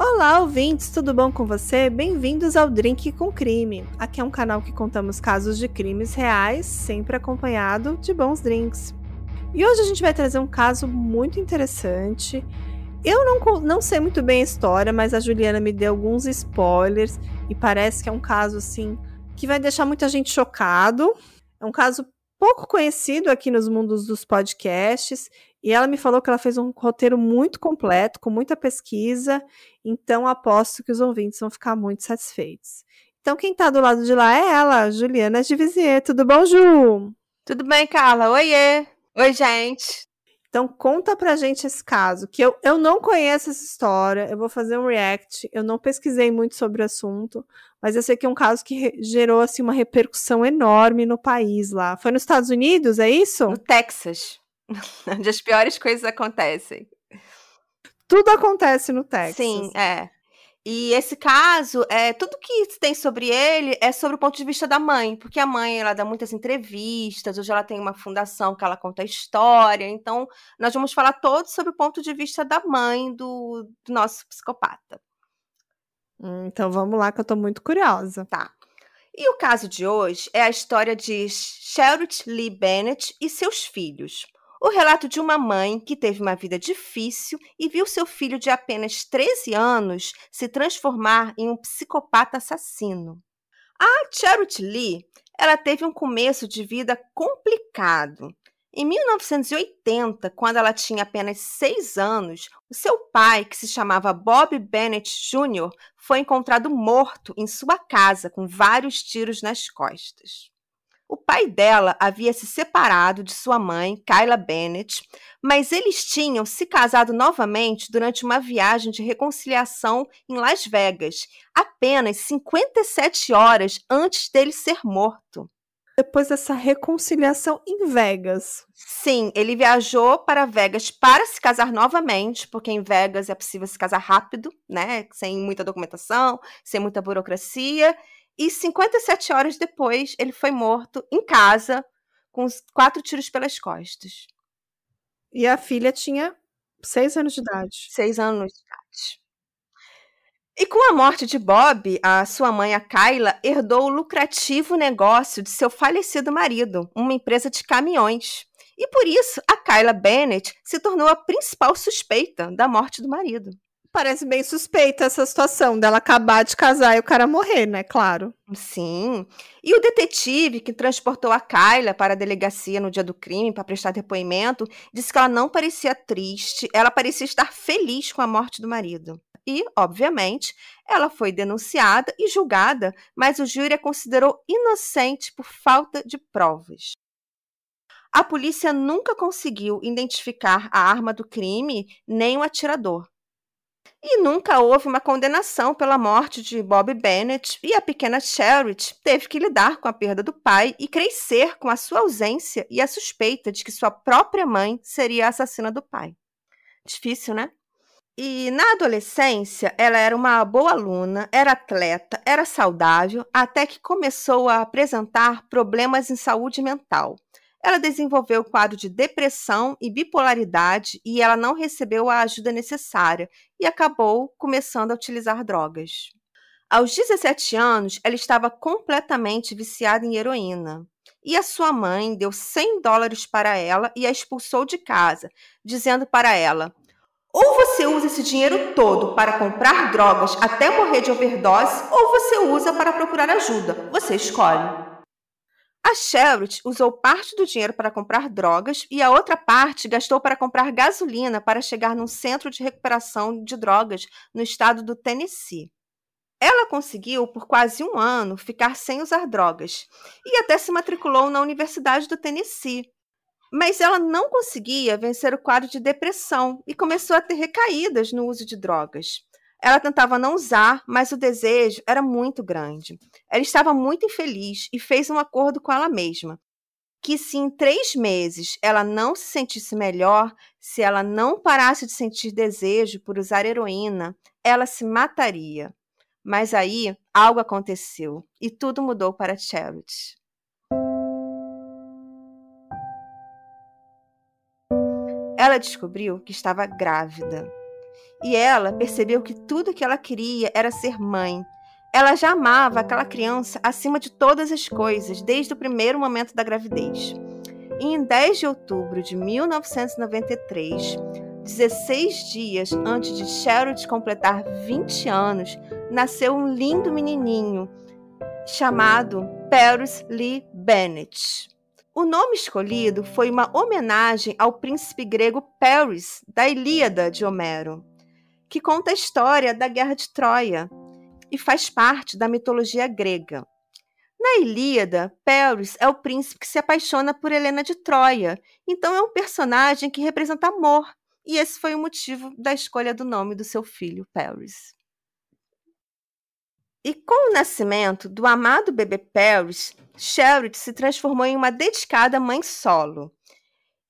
Olá, ouvintes, tudo bom com você? Bem-vindos ao Drink com Crime. Aqui é um canal que contamos casos de crimes reais, sempre acompanhado de bons drinks. E hoje a gente vai trazer um caso muito interessante. Eu não, não sei muito bem a história, mas a Juliana me deu alguns spoilers e parece que é um caso assim que vai deixar muita gente chocado. É um caso pouco conhecido aqui nos mundos dos podcasts e ela me falou que ela fez um roteiro muito completo, com muita pesquisa, então aposto que os ouvintes vão ficar muito satisfeitos. Então, quem está do lado de lá é ela, Juliana de Vizier. Tudo bom, Ju? Tudo bem, Carla? Oiê! Oi, gente! Então, conta pra gente esse caso, que eu, eu não conheço essa história, eu vou fazer um react, eu não pesquisei muito sobre o assunto, mas eu sei que é um caso que gerou, assim, uma repercussão enorme no país lá. Foi nos Estados Unidos, é isso? No Texas. onde as piores coisas acontecem. Tudo acontece no Texas. Sim, é. E esse caso, é, tudo que tem sobre ele é sobre o ponto de vista da mãe, porque a mãe ela dá muitas entrevistas, hoje ela tem uma fundação que ela conta a história, então nós vamos falar todo sobre o ponto de vista da mãe do, do nosso psicopata. Hum, então vamos lá, que eu tô muito curiosa. Tá. E o caso de hoje é a história de Charlotte Lee Bennett e seus filhos. O relato de uma mãe que teve uma vida difícil e viu seu filho de apenas 13 anos se transformar em um psicopata assassino. A Charity Lee, ela teve um começo de vida complicado. Em 1980, quando ela tinha apenas 6 anos, o seu pai, que se chamava Bob Bennett Jr., foi encontrado morto em sua casa com vários tiros nas costas. O pai dela havia se separado de sua mãe, Kyla Bennett, mas eles tinham se casado novamente durante uma viagem de reconciliação em Las Vegas, apenas 57 horas antes dele ser morto. Depois dessa reconciliação em Vegas. Sim, ele viajou para Vegas para se casar novamente, porque em Vegas é possível se casar rápido, né? Sem muita documentação, sem muita burocracia. E 57 horas depois, ele foi morto em casa, com quatro tiros pelas costas. E a filha tinha seis anos de idade. Seis anos de idade. E com a morte de Bob, a sua mãe, a Kyla, herdou o lucrativo negócio de seu falecido marido, uma empresa de caminhões. E por isso, a Kyla Bennett se tornou a principal suspeita da morte do marido. Parece bem suspeita essa situação dela acabar de casar e o cara morrer, né? Claro. Sim. E o detetive que transportou a Kyla para a delegacia no dia do crime para prestar depoimento disse que ela não parecia triste, ela parecia estar feliz com a morte do marido. E, obviamente, ela foi denunciada e julgada, mas o júri a considerou inocente por falta de provas. A polícia nunca conseguiu identificar a arma do crime nem o atirador. E nunca houve uma condenação pela morte de Bob Bennett, e a pequena Charity teve que lidar com a perda do pai e crescer com a sua ausência e a suspeita de que sua própria mãe seria a assassina do pai. Difícil, né? E na adolescência, ela era uma boa aluna, era atleta, era saudável, até que começou a apresentar problemas em saúde mental. Ela desenvolveu quadro de depressão e bipolaridade e ela não recebeu a ajuda necessária e acabou começando a utilizar drogas. Aos 17 anos, ela estava completamente viciada em heroína. E a sua mãe deu 100 dólares para ela e a expulsou de casa, dizendo para ela: ou você usa esse dinheiro todo para comprar drogas até morrer de overdose, ou você usa para procurar ajuda. Você escolhe. A Charity usou parte do dinheiro para comprar drogas e a outra parte gastou para comprar gasolina para chegar num centro de recuperação de drogas no estado do Tennessee. Ela conseguiu, por quase um ano, ficar sem usar drogas e até se matriculou na Universidade do Tennessee. Mas ela não conseguia vencer o quadro de depressão e começou a ter recaídas no uso de drogas. Ela tentava não usar, mas o desejo era muito grande. Ela estava muito infeliz e fez um acordo com ela mesma. Que se em três meses ela não se sentisse melhor, se ela não parasse de sentir desejo por usar heroína, ela se mataria. Mas aí algo aconteceu e tudo mudou para Charity. Ela descobriu que estava grávida e ela percebeu que tudo que ela queria era ser mãe. Ela já amava aquela criança acima de todas as coisas, desde o primeiro momento da gravidez. E em 10 de outubro de 1993, 16 dias antes de Sherrod completar 20 anos, nasceu um lindo menininho chamado Paris Lee Bennett. O nome escolhido foi uma homenagem ao príncipe grego Paris, da Ilíada de Homero, que conta a história da Guerra de Troia e faz parte da mitologia grega. Na Ilíada, Paris é o príncipe que se apaixona por Helena de Troia, então é um personagem que representa amor, e esse foi o motivo da escolha do nome do seu filho, Paris. E com o nascimento do amado bebê Paris, Sherrod se transformou em uma dedicada mãe solo.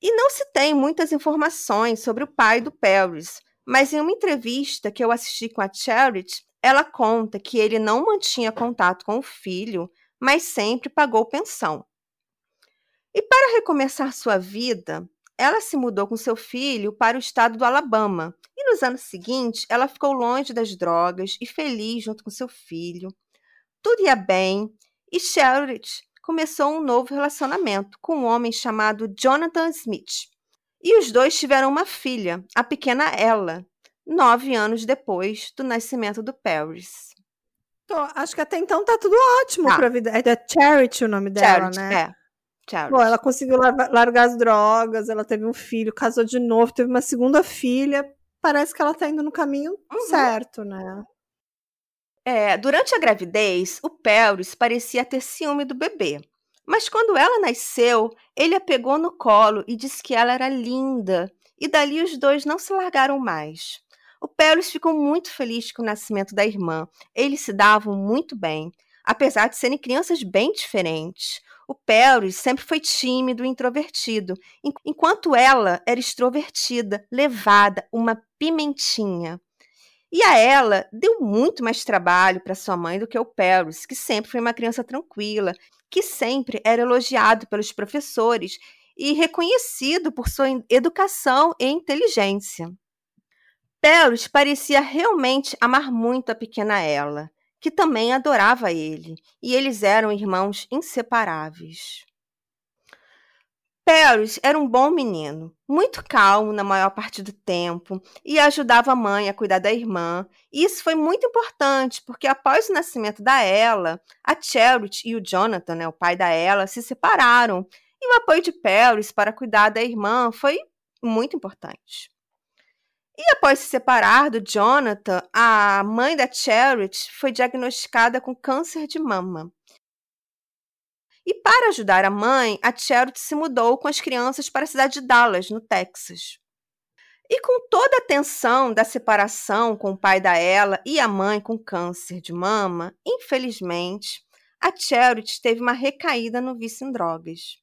E não se tem muitas informações sobre o pai do Paris, mas em uma entrevista que eu assisti com a Charity, ela conta que ele não mantinha contato com o filho, mas sempre pagou pensão. E para recomeçar sua vida, ela se mudou com seu filho para o estado do Alabama. E nos anos seguintes, ela ficou longe das drogas e feliz junto com seu filho. Tudo ia bem e Charity começou um novo relacionamento com um homem chamado Jonathan Smith. E os dois tiveram uma filha, a pequena Ella, nove anos depois do nascimento do Paris. Tô, acho que até então tá tudo ótimo tá. pra vida. É Charity o nome dela, Charity, né? É. Charity. Pô, ela conseguiu largar as drogas, ela teve um filho, casou de novo, teve uma segunda filha. Parece que ela tá indo no caminho uhum. certo, né? É, durante a gravidez, o Paris parecia ter ciúme do bebê. Mas quando ela nasceu, ele a pegou no colo e disse que ela era linda. E dali os dois não se largaram mais. O Paris ficou muito feliz com o nascimento da irmã. Eles se davam muito bem, apesar de serem crianças bem diferentes. O Paris sempre foi tímido e introvertido, enquanto ela era extrovertida, levada, uma pimentinha. E a ela deu muito mais trabalho para sua mãe do que o Paris, que sempre foi uma criança tranquila, que sempre era elogiado pelos professores e reconhecido por sua educação e inteligência. Paris parecia realmente amar muito a pequena ela, que também adorava ele, e eles eram irmãos inseparáveis. Paris era um bom menino, muito calmo na maior parte do tempo e ajudava a mãe a cuidar da irmã. Isso foi muito importante, porque após o nascimento da Ella, a Charity e o Jonathan, né, o pai da Ella, se separaram. E o apoio de Paris para cuidar da irmã foi muito importante. E após se separar do Jonathan, a mãe da Charity foi diagnosticada com câncer de mama. E para ajudar a mãe, a Charity se mudou com as crianças para a cidade de Dallas, no Texas. E com toda a tensão da separação com o pai da Ella e a mãe com câncer de mama, infelizmente, a Charity teve uma recaída no vício em drogas.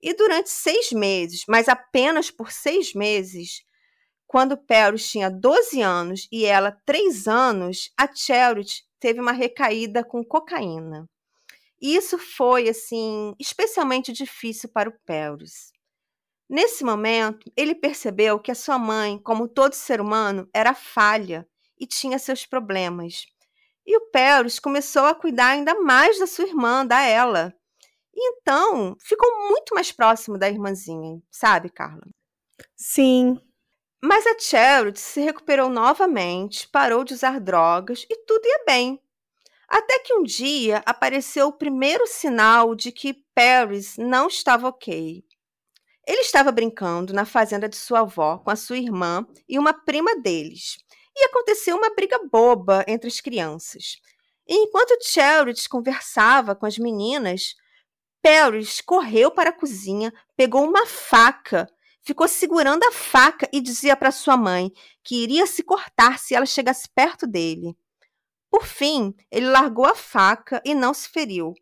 E durante seis meses, mas apenas por seis meses, quando Paris tinha 12 anos e ela 3 anos, a Charity teve uma recaída com cocaína. Isso foi, assim, especialmente difícil para o Paris. Nesse momento, ele percebeu que a sua mãe, como todo ser humano, era falha e tinha seus problemas. E o Paris começou a cuidar ainda mais da sua irmã, da ela. então, ficou muito mais próximo da irmãzinha, sabe, Carla? Sim. Mas a Charity se recuperou novamente, parou de usar drogas e tudo ia bem. Até que um dia apareceu o primeiro sinal de que Paris não estava ok. Ele estava brincando na fazenda de sua avó com a sua irmã e uma prima deles. E aconteceu uma briga boba entre as crianças. E enquanto Charity conversava com as meninas, Paris correu para a cozinha, pegou uma faca, ficou segurando a faca e dizia para sua mãe que iria se cortar se ela chegasse perto dele. Por fim, ele largou a faca e não se feriu,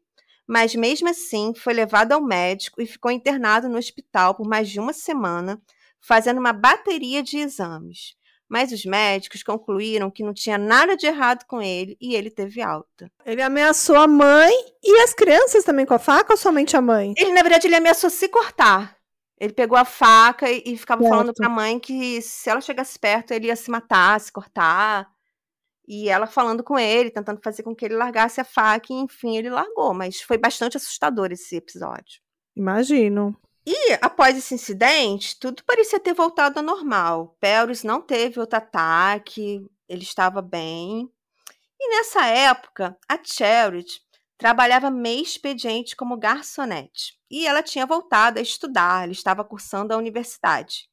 mas mesmo assim foi levado ao médico e ficou internado no hospital por mais de uma semana, fazendo uma bateria de exames. Mas os médicos concluíram que não tinha nada de errado com ele e ele teve alta. Ele ameaçou a mãe e as crianças também com a faca ou somente a mãe? Ele, na verdade, ele ameaçou se cortar. Ele pegou a faca e, e ficava Certo. falando pra mãe que se ela chegasse perto, ele ia se matar, se cortar. E ela falando com ele, tentando fazer com que ele largasse a faca, e enfim, ele largou. Mas foi bastante assustador esse episódio. Imagino. E após esse incidente, tudo parecia ter voltado ao normal. Pelris não teve outro ataque, ele estava bem. E nessa época, a Charity trabalhava meio expediente como garçonete. E ela tinha voltado a estudar, ela estava cursando a universidade.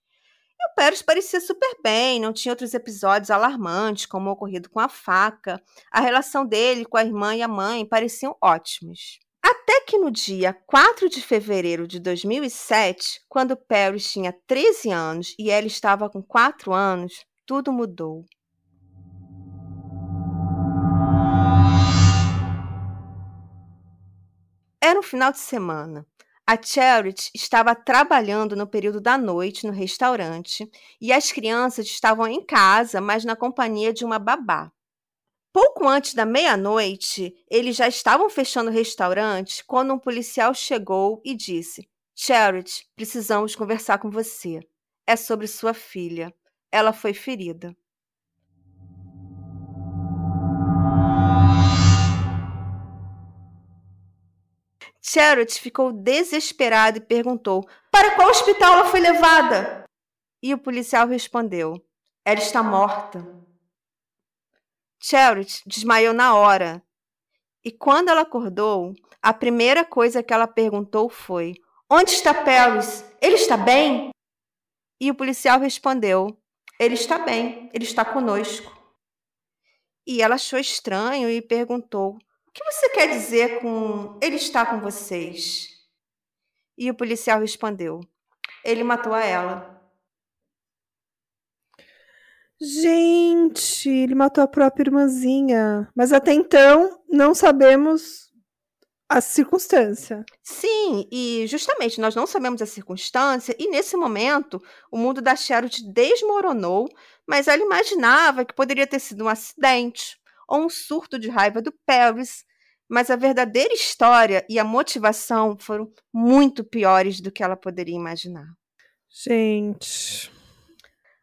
E o Pérez parecia super bem, não tinha outros episódios alarmantes, como o ocorrido com a faca. A relação dele com a irmã e a mãe pareciam ótimos. Até que no dia 4 de fevereiro de 2007, quando Pérez tinha 13 anos e ela estava com 4 anos, tudo mudou. Era um final de semana. A Charity estava trabalhando no período da noite no restaurante e as crianças estavam em casa, mas na companhia de uma babá. Pouco antes da meia-noite, eles já estavam fechando o restaurante quando um policial chegou e disse: Charity, precisamos conversar com você. É sobre sua filha. Ela foi ferida. Charity ficou desesperada e perguntou: Para qual hospital ela foi levada? E o policial respondeu: Ela está morta. Charity desmaiou na hora. E quando ela acordou, a primeira coisa que ela perguntou foi: Onde está Paris? Ele está bem? E o policial respondeu: Ele está bem, ele está conosco. E ela achou estranho e perguntou: O que você quer dizer com ele está com vocês? E o policial respondeu: Ele matou a ela. Gente, ele matou a própria irmãzinha. Mas até então não sabemos a circunstância. Sim, e justamente nós não sabemos a circunstância, e nesse momento o mundo da Charity desmoronou, mas ela imaginava que poderia ter sido um acidente ou um surto de raiva do Paris. Mas a verdadeira história e a motivação foram muito piores do que ela poderia imaginar. Gente.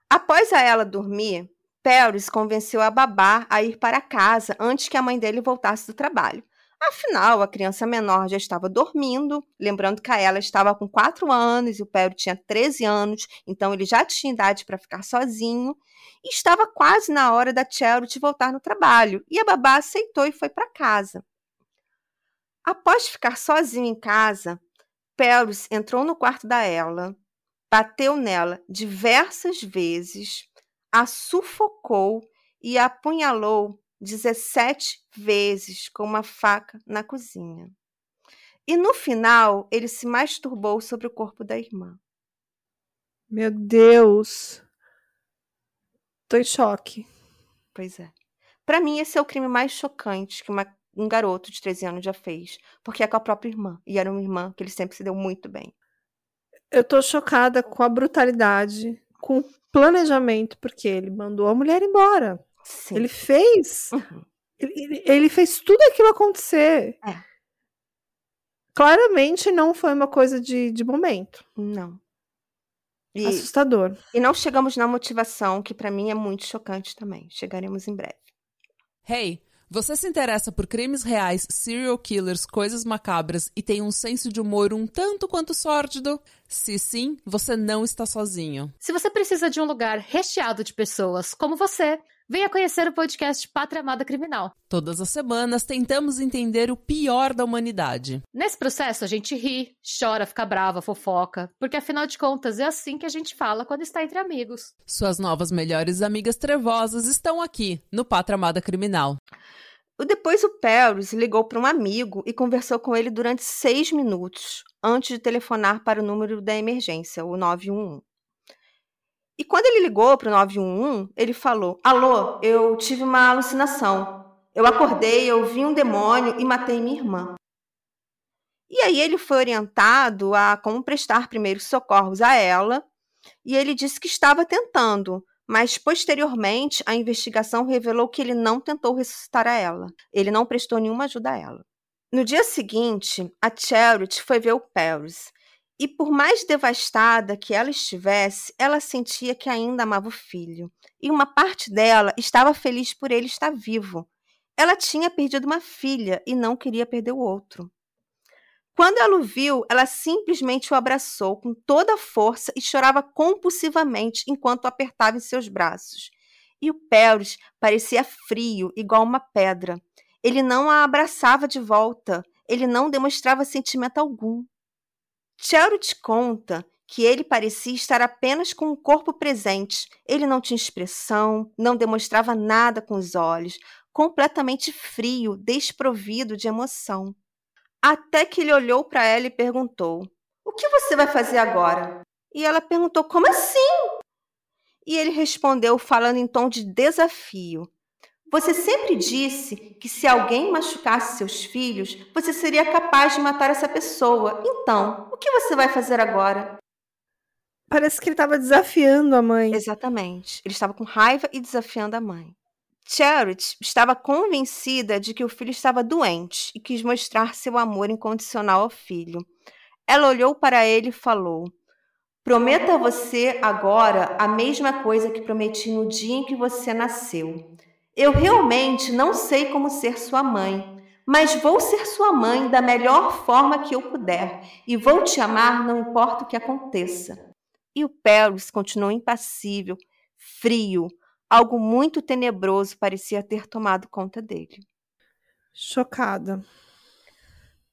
Após a ela dormir, Paris convenceu a babá a ir para casa antes que a mãe dele voltasse do trabalho. Afinal, a criança menor já estava dormindo, lembrando que a ela estava com 4 anos e o Pedro tinha 13 anos, então ele já tinha idade para ficar sozinho, e estava quase na hora da Charity voltar no trabalho, e a babá aceitou e foi para casa. Após ficar sozinho em casa, Paris entrou no quarto da Ella, bateu nela diversas vezes, a sufocou e a apunhalou 17 vezes com uma faca na cozinha. E no final, ele se masturbou sobre o corpo da irmã. Meu Deus. Tô em choque. Pois é. Para mim, esse é o crime mais chocante que uma, um garoto de 13 anos já fez, porque é com a própria irmã. E era uma irmã que ele sempre se deu muito bem. Eu tô chocada com a brutalidade, com o planejamento, porque ele mandou a mulher embora. Sim. Ele fez. Uhum. Ele, ele fez tudo aquilo acontecer. É. Claramente não foi uma coisa de, de momento. Não. E, Assustador. e não chegamos na motivação, que para mim é muito chocante também. Chegaremos em breve. Hey, você se interessa por crimes reais, serial killers, coisas macabras e tem um senso de humor um tanto quanto sórdido? Se sim, você não está sozinho. Se você precisa de um lugar recheado de pessoas como você, venha conhecer o podcast Pátria Amada Criminal. Todas as semanas tentamos entender o pior da humanidade. Nesse processo, a gente ri, chora, fica brava, fofoca, porque afinal de contas é assim que a gente fala quando está entre amigos. Suas novas melhores amigas trevosas estão aqui, no Pátria Amada Criminal. Depois o Paris ligou para um amigo e conversou com ele durante seis minutos, antes de telefonar para o número da emergência, o 911. E quando ele ligou para o 911, ele falou: Alô, eu tive uma alucinação. Eu acordei, eu vi um demônio e matei minha irmã. E aí ele foi orientado a como prestar primeiros socorros a ela, e ele disse que estava tentando, mas posteriormente a investigação revelou que ele não tentou ressuscitar a ela. Ele não prestou nenhuma ajuda a ela. No dia seguinte, a Charity foi ver o Paris E por mais devastada que ela estivesse, ela sentia que ainda amava o filho. E uma parte dela estava feliz por ele estar vivo. Ela tinha perdido uma filha e não queria perder o outro. Quando ela o viu, ela simplesmente o abraçou com toda a força e chorava compulsivamente enquanto o apertava em seus braços. E o Pérez parecia frio, igual uma pedra. Ele não a abraçava de volta, ele não demonstrava sentimento algum. Charity conta que ele parecia estar apenas com o corpo presente. Ele não tinha expressão, não demonstrava nada com os olhos, completamente frio, desprovido de emoção. Até que ele olhou para ela e perguntou: O que você vai fazer agora? E ela perguntou: Como assim? E ele respondeu, falando em tom de desafio: você sempre disse que se alguém machucasse seus filhos, você seria capaz de matar essa pessoa. Então, o que você vai fazer agora? Parece que ele estava desafiando a mãe. Exatamente. Ele estava com raiva e desafiando a mãe. Charity estava convencida de que o filho estava doente e quis mostrar seu amor incondicional ao filho. Ela olhou para ele e falou: Prometa a você agora a mesma coisa que prometi no dia em que você nasceu. Eu realmente não sei como ser sua mãe, mas vou ser sua mãe da melhor forma que eu puder e vou te amar não importa o que aconteça. E o Paris continuou impassível, frio, algo muito tenebroso parecia ter tomado conta dele. Chocada.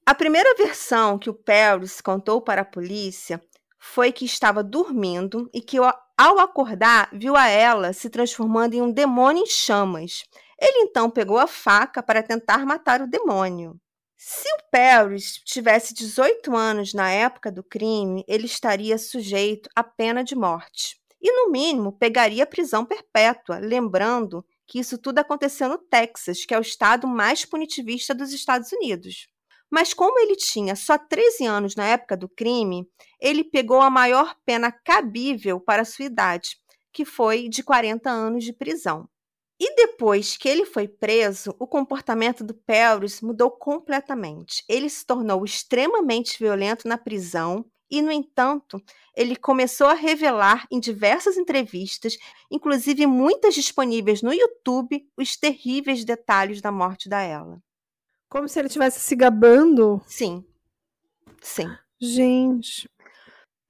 A primeira versão que o Paris contou para a polícia foi que estava dormindo e que ao acordar, viu a ela se transformando em um demônio em chamas. Ele então pegou a faca para tentar matar o demônio. Se o Paris tivesse 18 anos na época do crime, ele estaria sujeito à pena de morte. E, no mínimo, pegaria prisão perpétua, lembrando que isso tudo aconteceu no Texas, que é o estado mais punitivista dos Estados Unidos. Mas como ele tinha só 13 anos na época do crime, ele pegou a maior pena cabível para sua idade, que foi de 40 anos de prisão. E depois que ele foi preso, o comportamento do Paris mudou completamente. Ele se tornou extremamente violento na prisão e, no entanto, ele começou a revelar em diversas entrevistas, inclusive muitas disponíveis no YouTube, os terríveis detalhes da morte da Ella. Como se ele estivesse se gabando. Sim. Sim. Gente.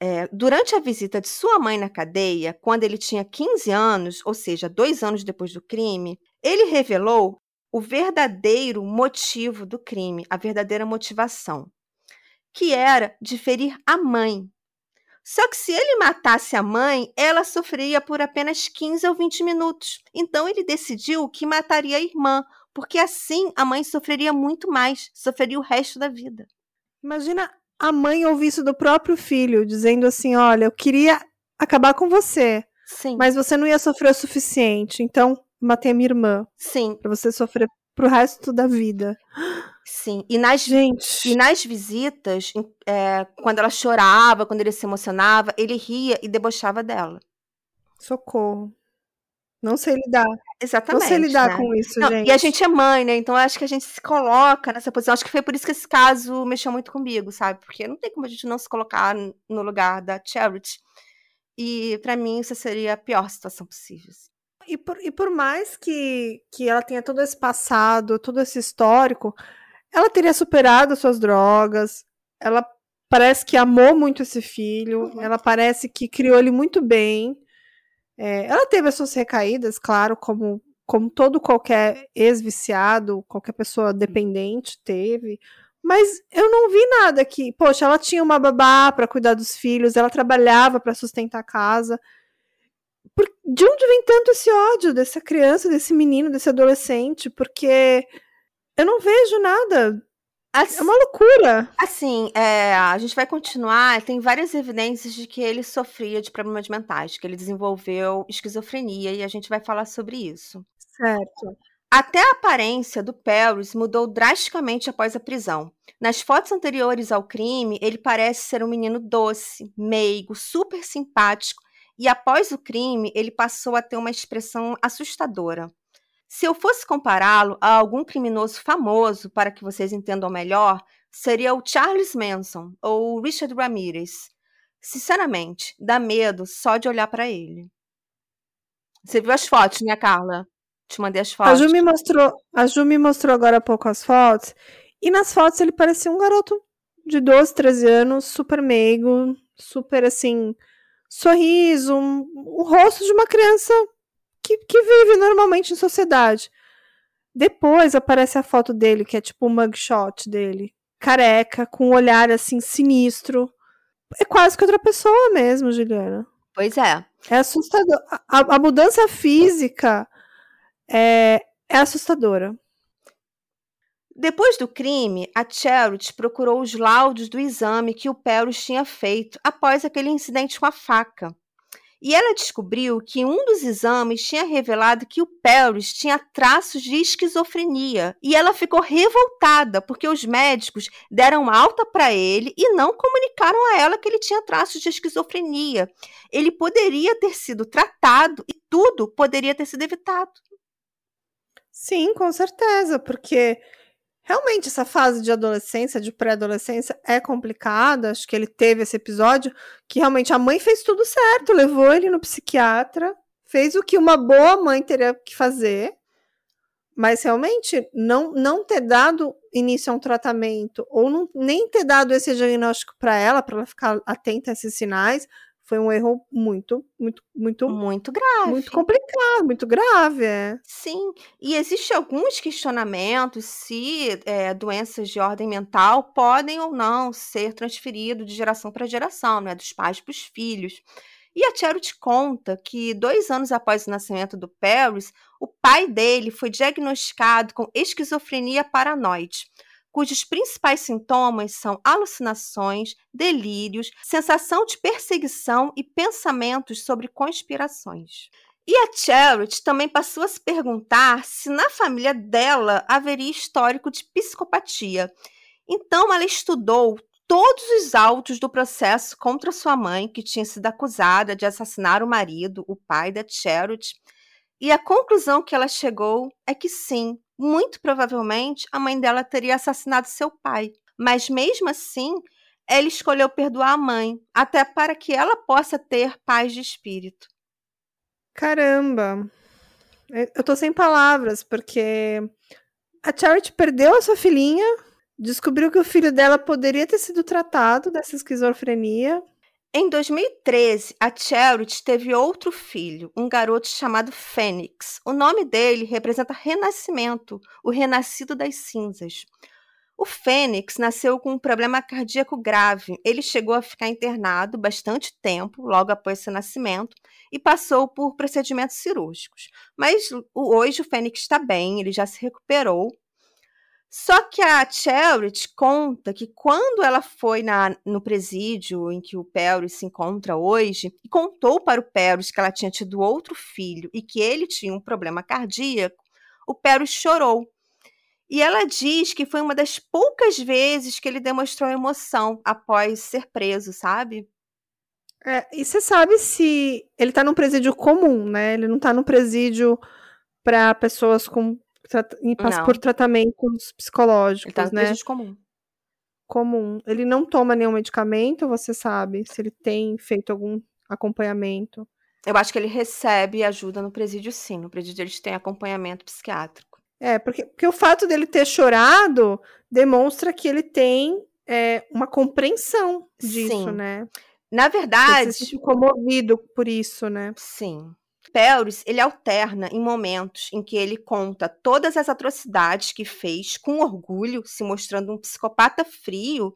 É, durante a visita de sua mãe na cadeia, quando ele tinha 15 anos, ou seja, dois anos depois do crime, ele revelou o verdadeiro motivo do crime, a verdadeira motivação, que era de ferir a mãe. Só que se ele matasse a mãe, ela sofreria por apenas 15 ou 20 minutos. Então ele decidiu que mataria a irmã, porque assim a mãe sofreria muito mais, sofreria o resto da vida. Imagina a mãe ouvir isso do próprio filho, dizendo assim: Olha, eu queria acabar com você. Sim. Mas você não ia sofrer o suficiente, então matei a minha irmã. Sim. Pra você sofrer pro resto da vida. Sim. E nas, Gente. e nas visitas, é, quando ela chorava, quando ele se emocionava, ele ria e debochava dela. Socorro. Não sei lidar. Exatamente. Não sei lidar né? com isso, Não, gente. E a gente é mãe, né? Então acho que a gente se coloca nessa posição. Acho que foi por isso que esse caso mexeu muito comigo, sabe? Porque não tem como a gente não se colocar no lugar da Charity. E para mim isso seria a pior situação possível. E por, e por mais que, que ela tenha todo esse passado, todo esse histórico, ela teria superado suas drogas. Ela parece que amou muito esse filho. Uhum. Ela parece que criou ele muito bem. É, ela teve as suas recaídas, claro, como, como todo qualquer ex-viciado, qualquer pessoa dependente teve. Mas eu não vi nada que, poxa, ela tinha uma babá para cuidar dos filhos, ela trabalhava para sustentar a casa. Por, de onde vem tanto esse ódio dessa criança, desse menino, desse adolescente? Porque eu não vejo nada. É uma loucura. Assim, é, a gente vai continuar. Tem várias evidências de que ele sofria de problemas mentais, que ele desenvolveu esquizofrenia, e a gente vai falar sobre isso. Certo. Até a aparência do Paris mudou drasticamente após a prisão. Nas fotos anteriores ao crime, ele parece ser um menino doce, meigo, super simpático, e após o crime, ele passou a ter uma expressão assustadora. Se eu fosse compará-lo a algum criminoso famoso, para que vocês entendam melhor, seria o Charles Manson ou o Richard Ramirez. Sinceramente, dá medo só de olhar para ele. Você viu as fotos, né, Carla? Te mandei as fotos. A Ju me mostrou, a Ju me mostrou agora há pouco as fotos. E nas fotos ele parecia um garoto de 12, 13 anos, super meigo, super assim, sorriso, um, o rosto de uma criança que, que vive normalmente em sociedade. Depois aparece a foto dele, que é tipo um mugshot dele. Careca, com um olhar assim sinistro. É quase que outra pessoa mesmo, Juliana. Pois é. É assustador. A, a mudança física é, é assustadora. Depois do crime, a Charity procurou os laudos do exame que o Perros tinha feito após aquele incidente com a faca. E ela descobriu que um dos exames tinha revelado que o Paris tinha traços de esquizofrenia. E ela ficou revoltada porque os médicos deram alta para ele e não comunicaram a ela que ele tinha traços de esquizofrenia. Ele poderia ter sido tratado e tudo poderia ter sido evitado. Sim, com certeza, porque Realmente, essa fase de adolescência, de pré-adolescência, é complicada. Acho que ele teve esse episódio que realmente a mãe fez tudo certo, levou ele no psiquiatra, fez o que uma boa mãe teria que fazer, mas realmente não, não ter dado início a um tratamento, ou não, nem ter dado esse diagnóstico para ela, para ela ficar atenta a esses sinais, foi um erro muito, muito, muito, muito grave. Muito complicado, muito grave, é. Sim, e existem alguns questionamentos se é, doenças de ordem mental podem ou não ser transferidas de geração para geração, né, dos pais para os filhos. E a Charity conta que dois anos após o nascimento do Paris, o pai dele foi diagnosticado com esquizofrenia paranoide cujos principais sintomas são alucinações, delírios, sensação de perseguição e pensamentos sobre conspirações. E a Charity também passou a se perguntar se na família dela haveria histórico de psicopatia. Então ela estudou todos os autos do processo contra sua mãe, que tinha sido acusada de assassinar o marido, o pai da Charity, e a conclusão que ela chegou é que sim, muito provavelmente a mãe dela teria assassinado seu pai. Mas mesmo assim, ela escolheu perdoar a mãe, até para que ela possa ter paz de espírito. Caramba! É, eu tô sem palavras, porque a Charity perdeu a sua filhinha, descobriu que o filho dela poderia ter sido tratado dessa esquizofrenia, em 2013, a Charity teve outro filho, um garoto chamado Fênix. O nome dele representa renascimento, o renascido das cinzas. O Fênix nasceu com um problema cardíaco grave. Ele chegou a ficar internado bastante tempo, logo após seu nascimento, e passou por procedimentos cirúrgicos. Mas hoje o Fênix está bem, ele já se recuperou só que a Charity conta que quando ela foi na, no presídio em que o Perry se encontra hoje, e contou para o Perry que ela tinha tido outro filho e que ele tinha um problema cardíaco, o Perry chorou. E ela diz que foi uma das poucas vezes que ele demonstrou emoção após ser preso, sabe? É, e você sabe se ele tá num presídio comum, né? Ele não tá num presídio para pessoas com e passa por tratamentos psicológicos, ele tá né? comum. Comum. Ele não toma nenhum medicamento, você sabe? Se ele tem feito algum acompanhamento. Eu acho que ele recebe ajuda no presídio, sim. No presídio eles têm acompanhamento psiquiátrico. É, porque, porque o fato dele ter chorado demonstra que ele tem é, uma compreensão disso, sim. né? Na verdade. Ele se comovido por isso, né? Sim. Pelris, ele alterna em momentos em que ele conta todas as atrocidades que fez com orgulho, se mostrando um psicopata frio,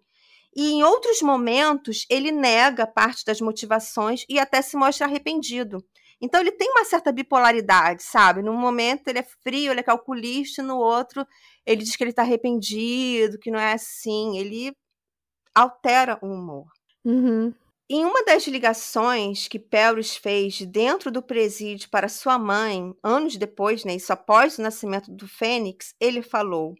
e em outros momentos ele nega parte das motivações e até se mostra arrependido. Então ele tem uma certa bipolaridade, sabe? Num momento ele é frio, ele é calculista, no outro ele diz que ele está arrependido, que não é assim. Ele altera o humor. Uhum. Em uma das ligações que Pelris fez dentro do presídio para sua mãe, anos depois, né, isso após o nascimento do Fênix, ele falou: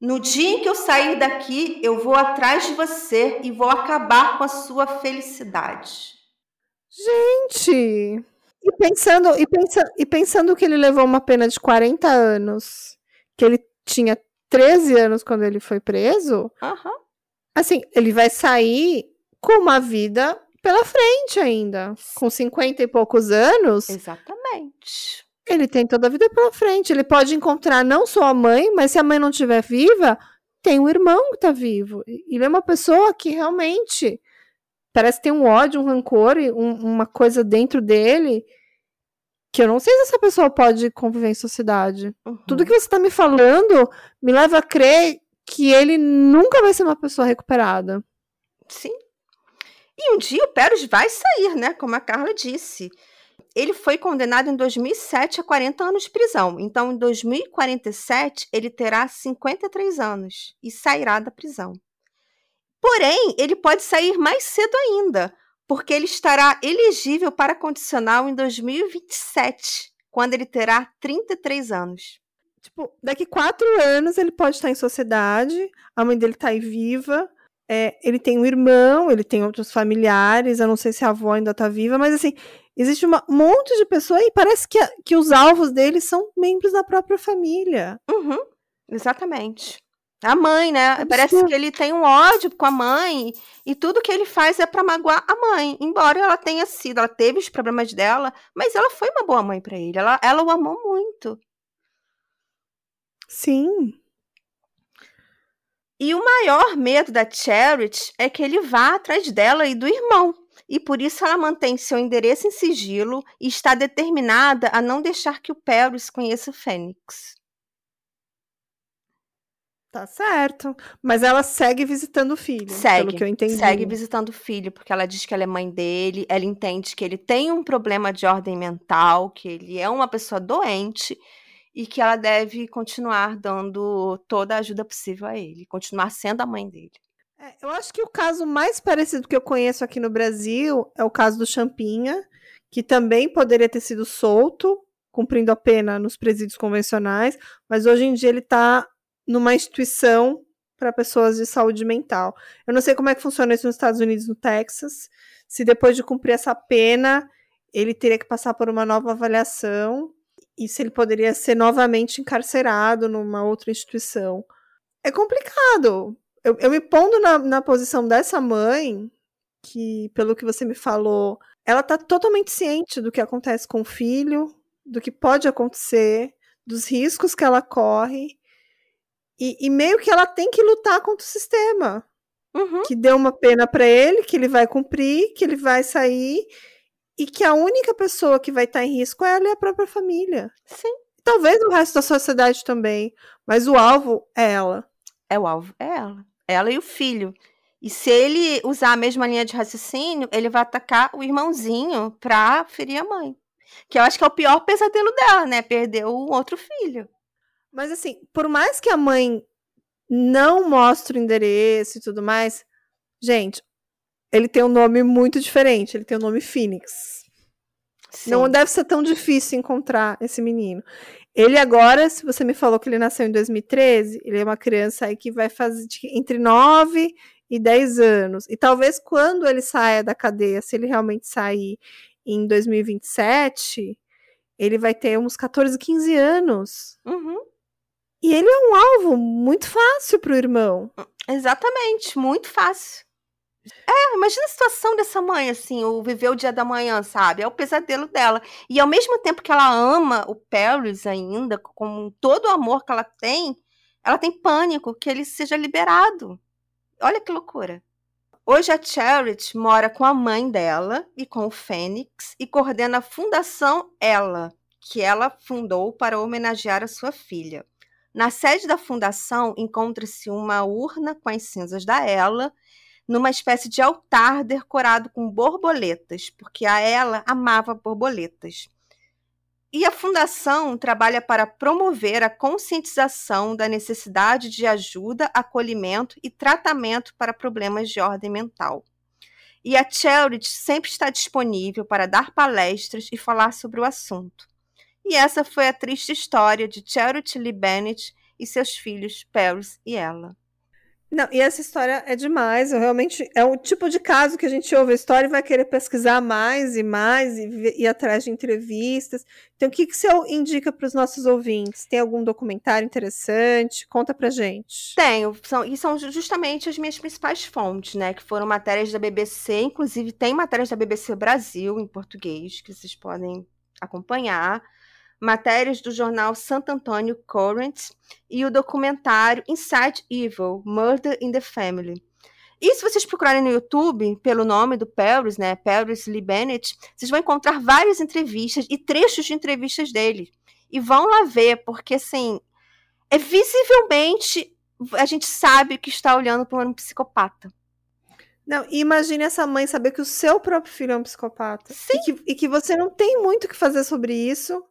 No dia em que eu sair daqui, eu vou atrás de você e vou acabar com a sua felicidade. Gente! E pensando, e, pensa, e pensando que ele levou uma pena de 40 anos, que ele tinha 13 anos quando ele foi preso, uhum. assim, ele vai sair com uma vida pela frente ainda. Com 50 e poucos anos, Exatamente. ele tem toda a vida pela frente. Ele pode encontrar não só a mãe, mas se a mãe não estiver viva, tem o irmão que tá vivo. E Ele é uma pessoa que realmente parece ter um ódio, um rancor, um- uma coisa dentro dele que eu não sei se essa pessoa pode conviver em sociedade. Uhum. Tudo que você tá me falando me leva a crer que ele nunca vai ser uma pessoa recuperada. Sim. E um dia o Pérez vai sair, né? Como a Carla disse. Ele foi condenado em 2007 a 40 anos de prisão. Então, em 2047, ele terá 53 anos e sairá da prisão. Porém, ele pode sair mais cedo ainda, porque ele estará elegível para condicional em 2027, quando ele terá 33 anos. Tipo, daqui quatro anos ele pode estar em sociedade, a mãe dele tá aí viva, é, ele tem um irmão, ele tem outros familiares, eu não sei se a avó ainda tá viva, mas assim, existe uma- um monte de pessoa e parece que, a- que os alvos dele são membros da própria família. Uhum, exatamente. A mãe, né? Parece que ele tem um ódio com a mãe e tudo que ele faz é pra magoar a mãe. Embora ela tenha sido, ela teve os problemas dela, mas ela foi uma boa mãe pra ele. Ela, ela o amou muito. Sim. E o maior medo da Charity é que ele vá atrás dela e do irmão. E por isso ela mantém seu endereço em sigilo e está determinada a não deixar que o Paris conheça o Fênix. Tá certo. Mas ela segue visitando o filho, Segue, pelo que eu entendi. segue visitando o filho, porque ela diz que ela é mãe dele, ela entende que ele tem um problema de ordem mental, que ele é uma pessoa doente e que ela deve continuar dando toda a ajuda possível a ele, continuar sendo a mãe dele. É, eu acho que o caso mais parecido que eu conheço aqui no Brasil é o caso do Champinha, que também poderia ter sido solto, cumprindo a pena nos presídios convencionais, mas hoje em dia ele está numa instituição para pessoas de saúde mental. Eu não sei como é que funciona isso nos Estados Unidos, no Texas, se depois de cumprir essa pena ele teria que passar por uma nova avaliação e se ele poderia ser novamente encarcerado numa outra instituição. É complicado, eu, eu me pondo na, na posição dessa mãe, que, pelo que você me falou, ela tá totalmente ciente do que acontece com o filho, do que pode acontecer, dos riscos que ela corre, e, e meio que ela tem que lutar contra o sistema, Uhum, que deu uma pena para ele, que ele vai cumprir, que ele vai sair, e que a única pessoa que vai estar em risco é ela e a própria família. sim. Talvez o resto da sociedade também, mas o alvo é ela. É o alvo, é ela. Ela e o filho. E se ele usar a mesma linha de raciocínio, ele vai atacar o irmãozinho pra ferir a mãe. Que eu acho que é o pior pesadelo dela, né? Perder o outro filho. Mas assim, por mais que a mãe não mostre o endereço e tudo mais, gente, ele tem um nome muito diferente. Ele tem o nome Phoenix. Sim. Não deve ser tão difícil encontrar esse menino. Ele agora, se você me falou que ele nasceu em 2013, ele é uma criança aí que vai fazer de- entre 9 e 10 anos. E talvez quando ele saia da cadeia, se ele realmente sair em 2027, ele vai ter uns 14, 15 anos. Uhum. E ele é um alvo muito fácil pro irmão. Exatamente, muito fácil. É, imagina a situação dessa mãe, assim, o viver o dia da manhã, sabe? É o pesadelo dela. E ao mesmo tempo que ela ama o Paris ainda, com todo o amor que ela tem, ela tem pânico que ele seja liberado. Olha que loucura. Hoje a Charity mora com a mãe dela e com o Fênix e coordena a Fundação Ela, que ela fundou para homenagear a sua filha. Na sede da fundação encontra-se uma urna com as cinzas da Ela, numa espécie de altar decorado com borboletas, porque a Ela amava borboletas. E a fundação trabalha para promover a conscientização da necessidade de ajuda, acolhimento e tratamento para problemas de ordem mental. E a Charity sempre está disponível para dar palestras e falar sobre o assunto. E essa foi a triste história de Charity Lee Bennett e seus filhos Paris e ela. Não, e essa história é demais. Eu realmente é o tipo de caso que a gente ouve a história e vai querer pesquisar mais e mais e ir atrás de entrevistas. Então, o que, que você indica para os nossos ouvintes? Tem algum documentário interessante? Conta pra gente. Tenho, são, e são justamente as minhas principais fontes, né? Que foram matérias da BBC, inclusive tem matérias da BBC Brasil em português que vocês podem acompanhar matérias do jornal Santo Antônio Current e o documentário Inside Evil: Murder in the Family. E se vocês procurarem no YouTube pelo nome do Paris, né, Paris Lee Bennett, vocês vão encontrar várias entrevistas e trechos de entrevistas dele. E vão lá ver, porque assim, é visivelmente a gente sabe que está olhando para um psicopata. Não, imagine essa mãe saber que o seu próprio filho é um psicopata. Sim. E que, e que você não tem muito o que fazer sobre isso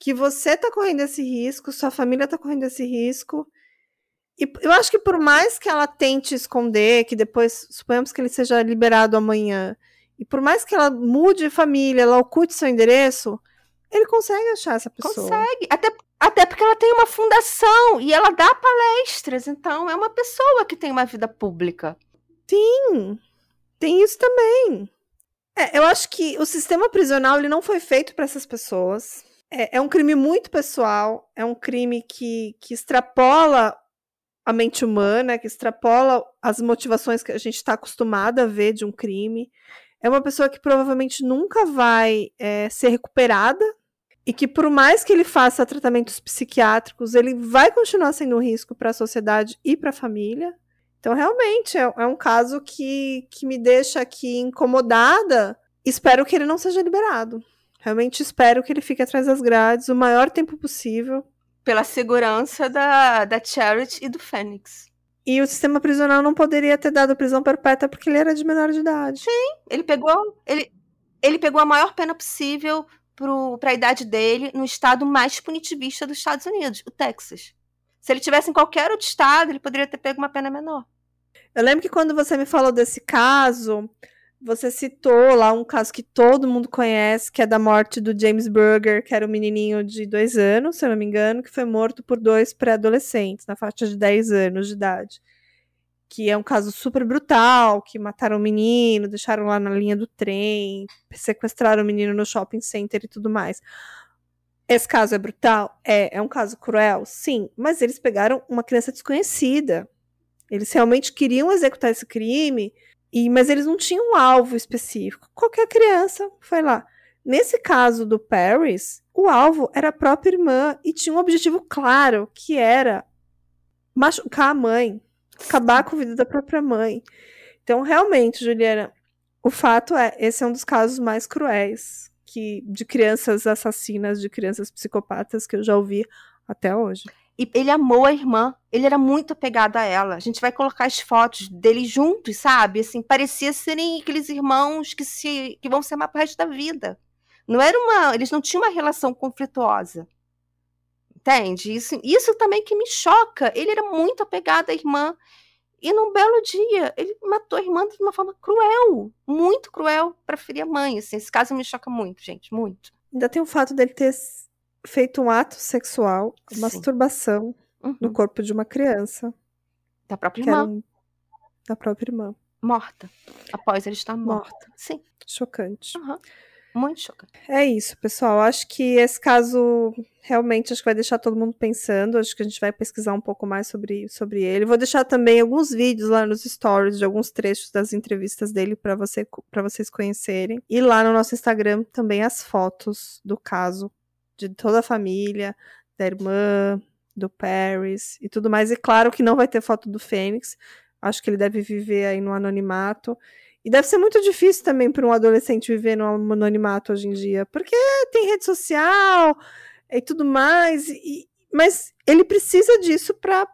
que você tá correndo esse risco, sua família tá correndo esse risco. E eu acho que por mais que ela tente esconder, que depois, suponhamos que ele seja liberado amanhã, e por mais que ela mude de família, ela oculte seu endereço, ele consegue achar essa pessoa. Consegue. Até, até porque ela tem uma fundação e ela dá palestras, então é uma pessoa que tem uma vida pública. Sim, tem isso também. É, eu acho que o sistema prisional ele não foi feito para essas pessoas. É, é um crime muito pessoal, é um crime que, que extrapola a mente humana, que extrapola as motivações que a gente está acostumado a ver de um crime. É uma pessoa que provavelmente nunca vai é, ser recuperada e que, por mais que ele faça tratamentos psiquiátricos, ele vai continuar sendo um risco para a sociedade e para a família. Então, realmente, é, é, um caso que, que me deixa aqui incomodada. Espero que ele não seja liberado. Realmente espero que ele fique atrás das grades o maior tempo possível. Pela segurança da, da Charity e do Fênix. E o sistema prisional não poderia ter dado prisão perpétua porque ele era de menor de idade. Sim, ele pegou. Ele, ele pegou a maior pena possível para a idade dele no estado mais punitivista dos Estados Unidos, o Texas. Se ele tivesse em qualquer outro estado, ele poderia ter pego uma pena menor. Eu lembro que quando você me falou desse caso, você citou lá um caso que todo mundo conhece, que é da morte do James Burger, que era um menininho de dois anos, se eu não me engano, que foi morto por dois pré-adolescentes, na faixa de 10 anos de idade. Que é um caso super brutal, que mataram o menino, deixaram lá na linha do trem, sequestraram o menino no shopping center e tudo mais. Esse caso é brutal? É. É um caso cruel? Sim. Mas eles pegaram uma criança desconhecida. Eles realmente queriam executar esse crime e, mas eles não tinham um alvo específico. Qualquer criança foi lá. Nesse caso do Paris, o alvo era a própria irmã e tinha um objetivo claro, que era machucar a mãe, acabar com a vida da própria mãe. Então, realmente, Juliana, o fato é, esse é um dos casos mais cruéis que de crianças assassinas, de crianças psicopatas que eu já ouvi até hoje. E ele amou a irmã, ele era muito apegado a ela. A gente vai colocar as fotos dele juntos, sabe? Assim, parecia serem aqueles irmãos que se que vão se amar pro resto da vida. Não era uma, eles não tinham uma relação conflituosa. Entende? Isso, isso também que me choca. Ele era muito apegado à irmã. E num belo dia, ele matou a irmã de uma forma cruel, muito cruel para ferir a mãe. Assim, esse caso me choca muito, gente, muito. Ainda tem o fato dele ter feito um ato sexual, Sim. masturbação uhum. no corpo de uma criança. Da própria irmã. Um, da própria irmã. Morta. Após ele estar morta. morta. Sim. Chocante. Uhum. Muito chocante. É isso, pessoal. Acho que esse caso realmente acho que vai deixar todo mundo pensando. Acho que a gente vai pesquisar um pouco mais sobre, sobre ele. Vou deixar também alguns vídeos lá nos stories de alguns trechos das entrevistas dele para você, vocês conhecerem. E lá no nosso Instagram também as fotos do caso de toda a família, da irmã, do Paris e tudo mais. E claro que não vai ter foto do Fênix. Acho que ele deve viver aí no anonimato. E deve ser muito difícil também para um adolescente viver no anonimato hoje em dia, porque tem rede social e tudo mais. E, mas ele precisa disso para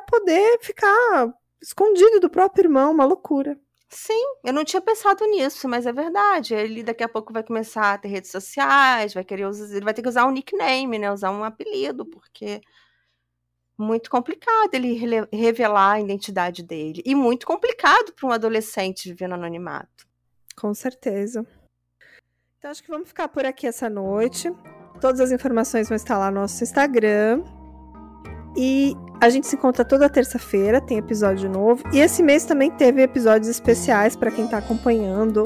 poder ficar escondido do próprio irmão, uma loucura. Sim, eu não tinha pensado nisso, mas é verdade. Ele daqui a pouco vai começar a ter redes sociais, vai querer usar, ele vai ter que usar um nickname, né? Usar um apelido, porque muito complicado ele revelar a identidade dele e muito complicado para um adolescente viver no anonimato. Com certeza. Então acho que vamos ficar por aqui essa noite. Todas as informações vão estar lá no nosso Instagram. E a gente se encontra toda terça-feira, tem episódio novo. E esse mês também teve episódios especiais para quem está acompanhando.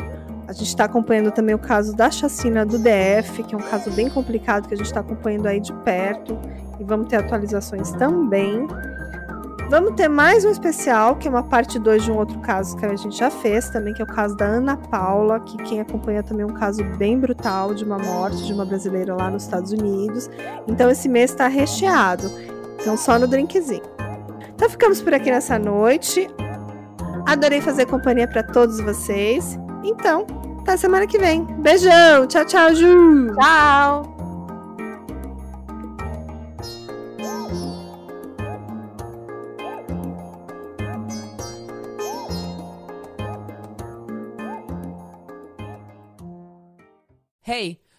A gente está acompanhando também o caso da chacina do DF, que é um caso bem complicado que a gente está acompanhando aí de perto. E vamos ter atualizações também. Vamos ter mais um especial, que é uma parte 2 de um outro caso que a gente já fez também, que é o caso da Ana Paula, que quem acompanha também é um caso bem brutal de uma morte de uma brasileira lá nos Estados Unidos. Então esse mês está recheado. Então só no drinkzinho. Então ficamos por aqui nessa noite. Adorei fazer companhia para todos vocês. Então, até semana que vem. Beijão. Tchau, tchau, Ju. Tchau. Hey,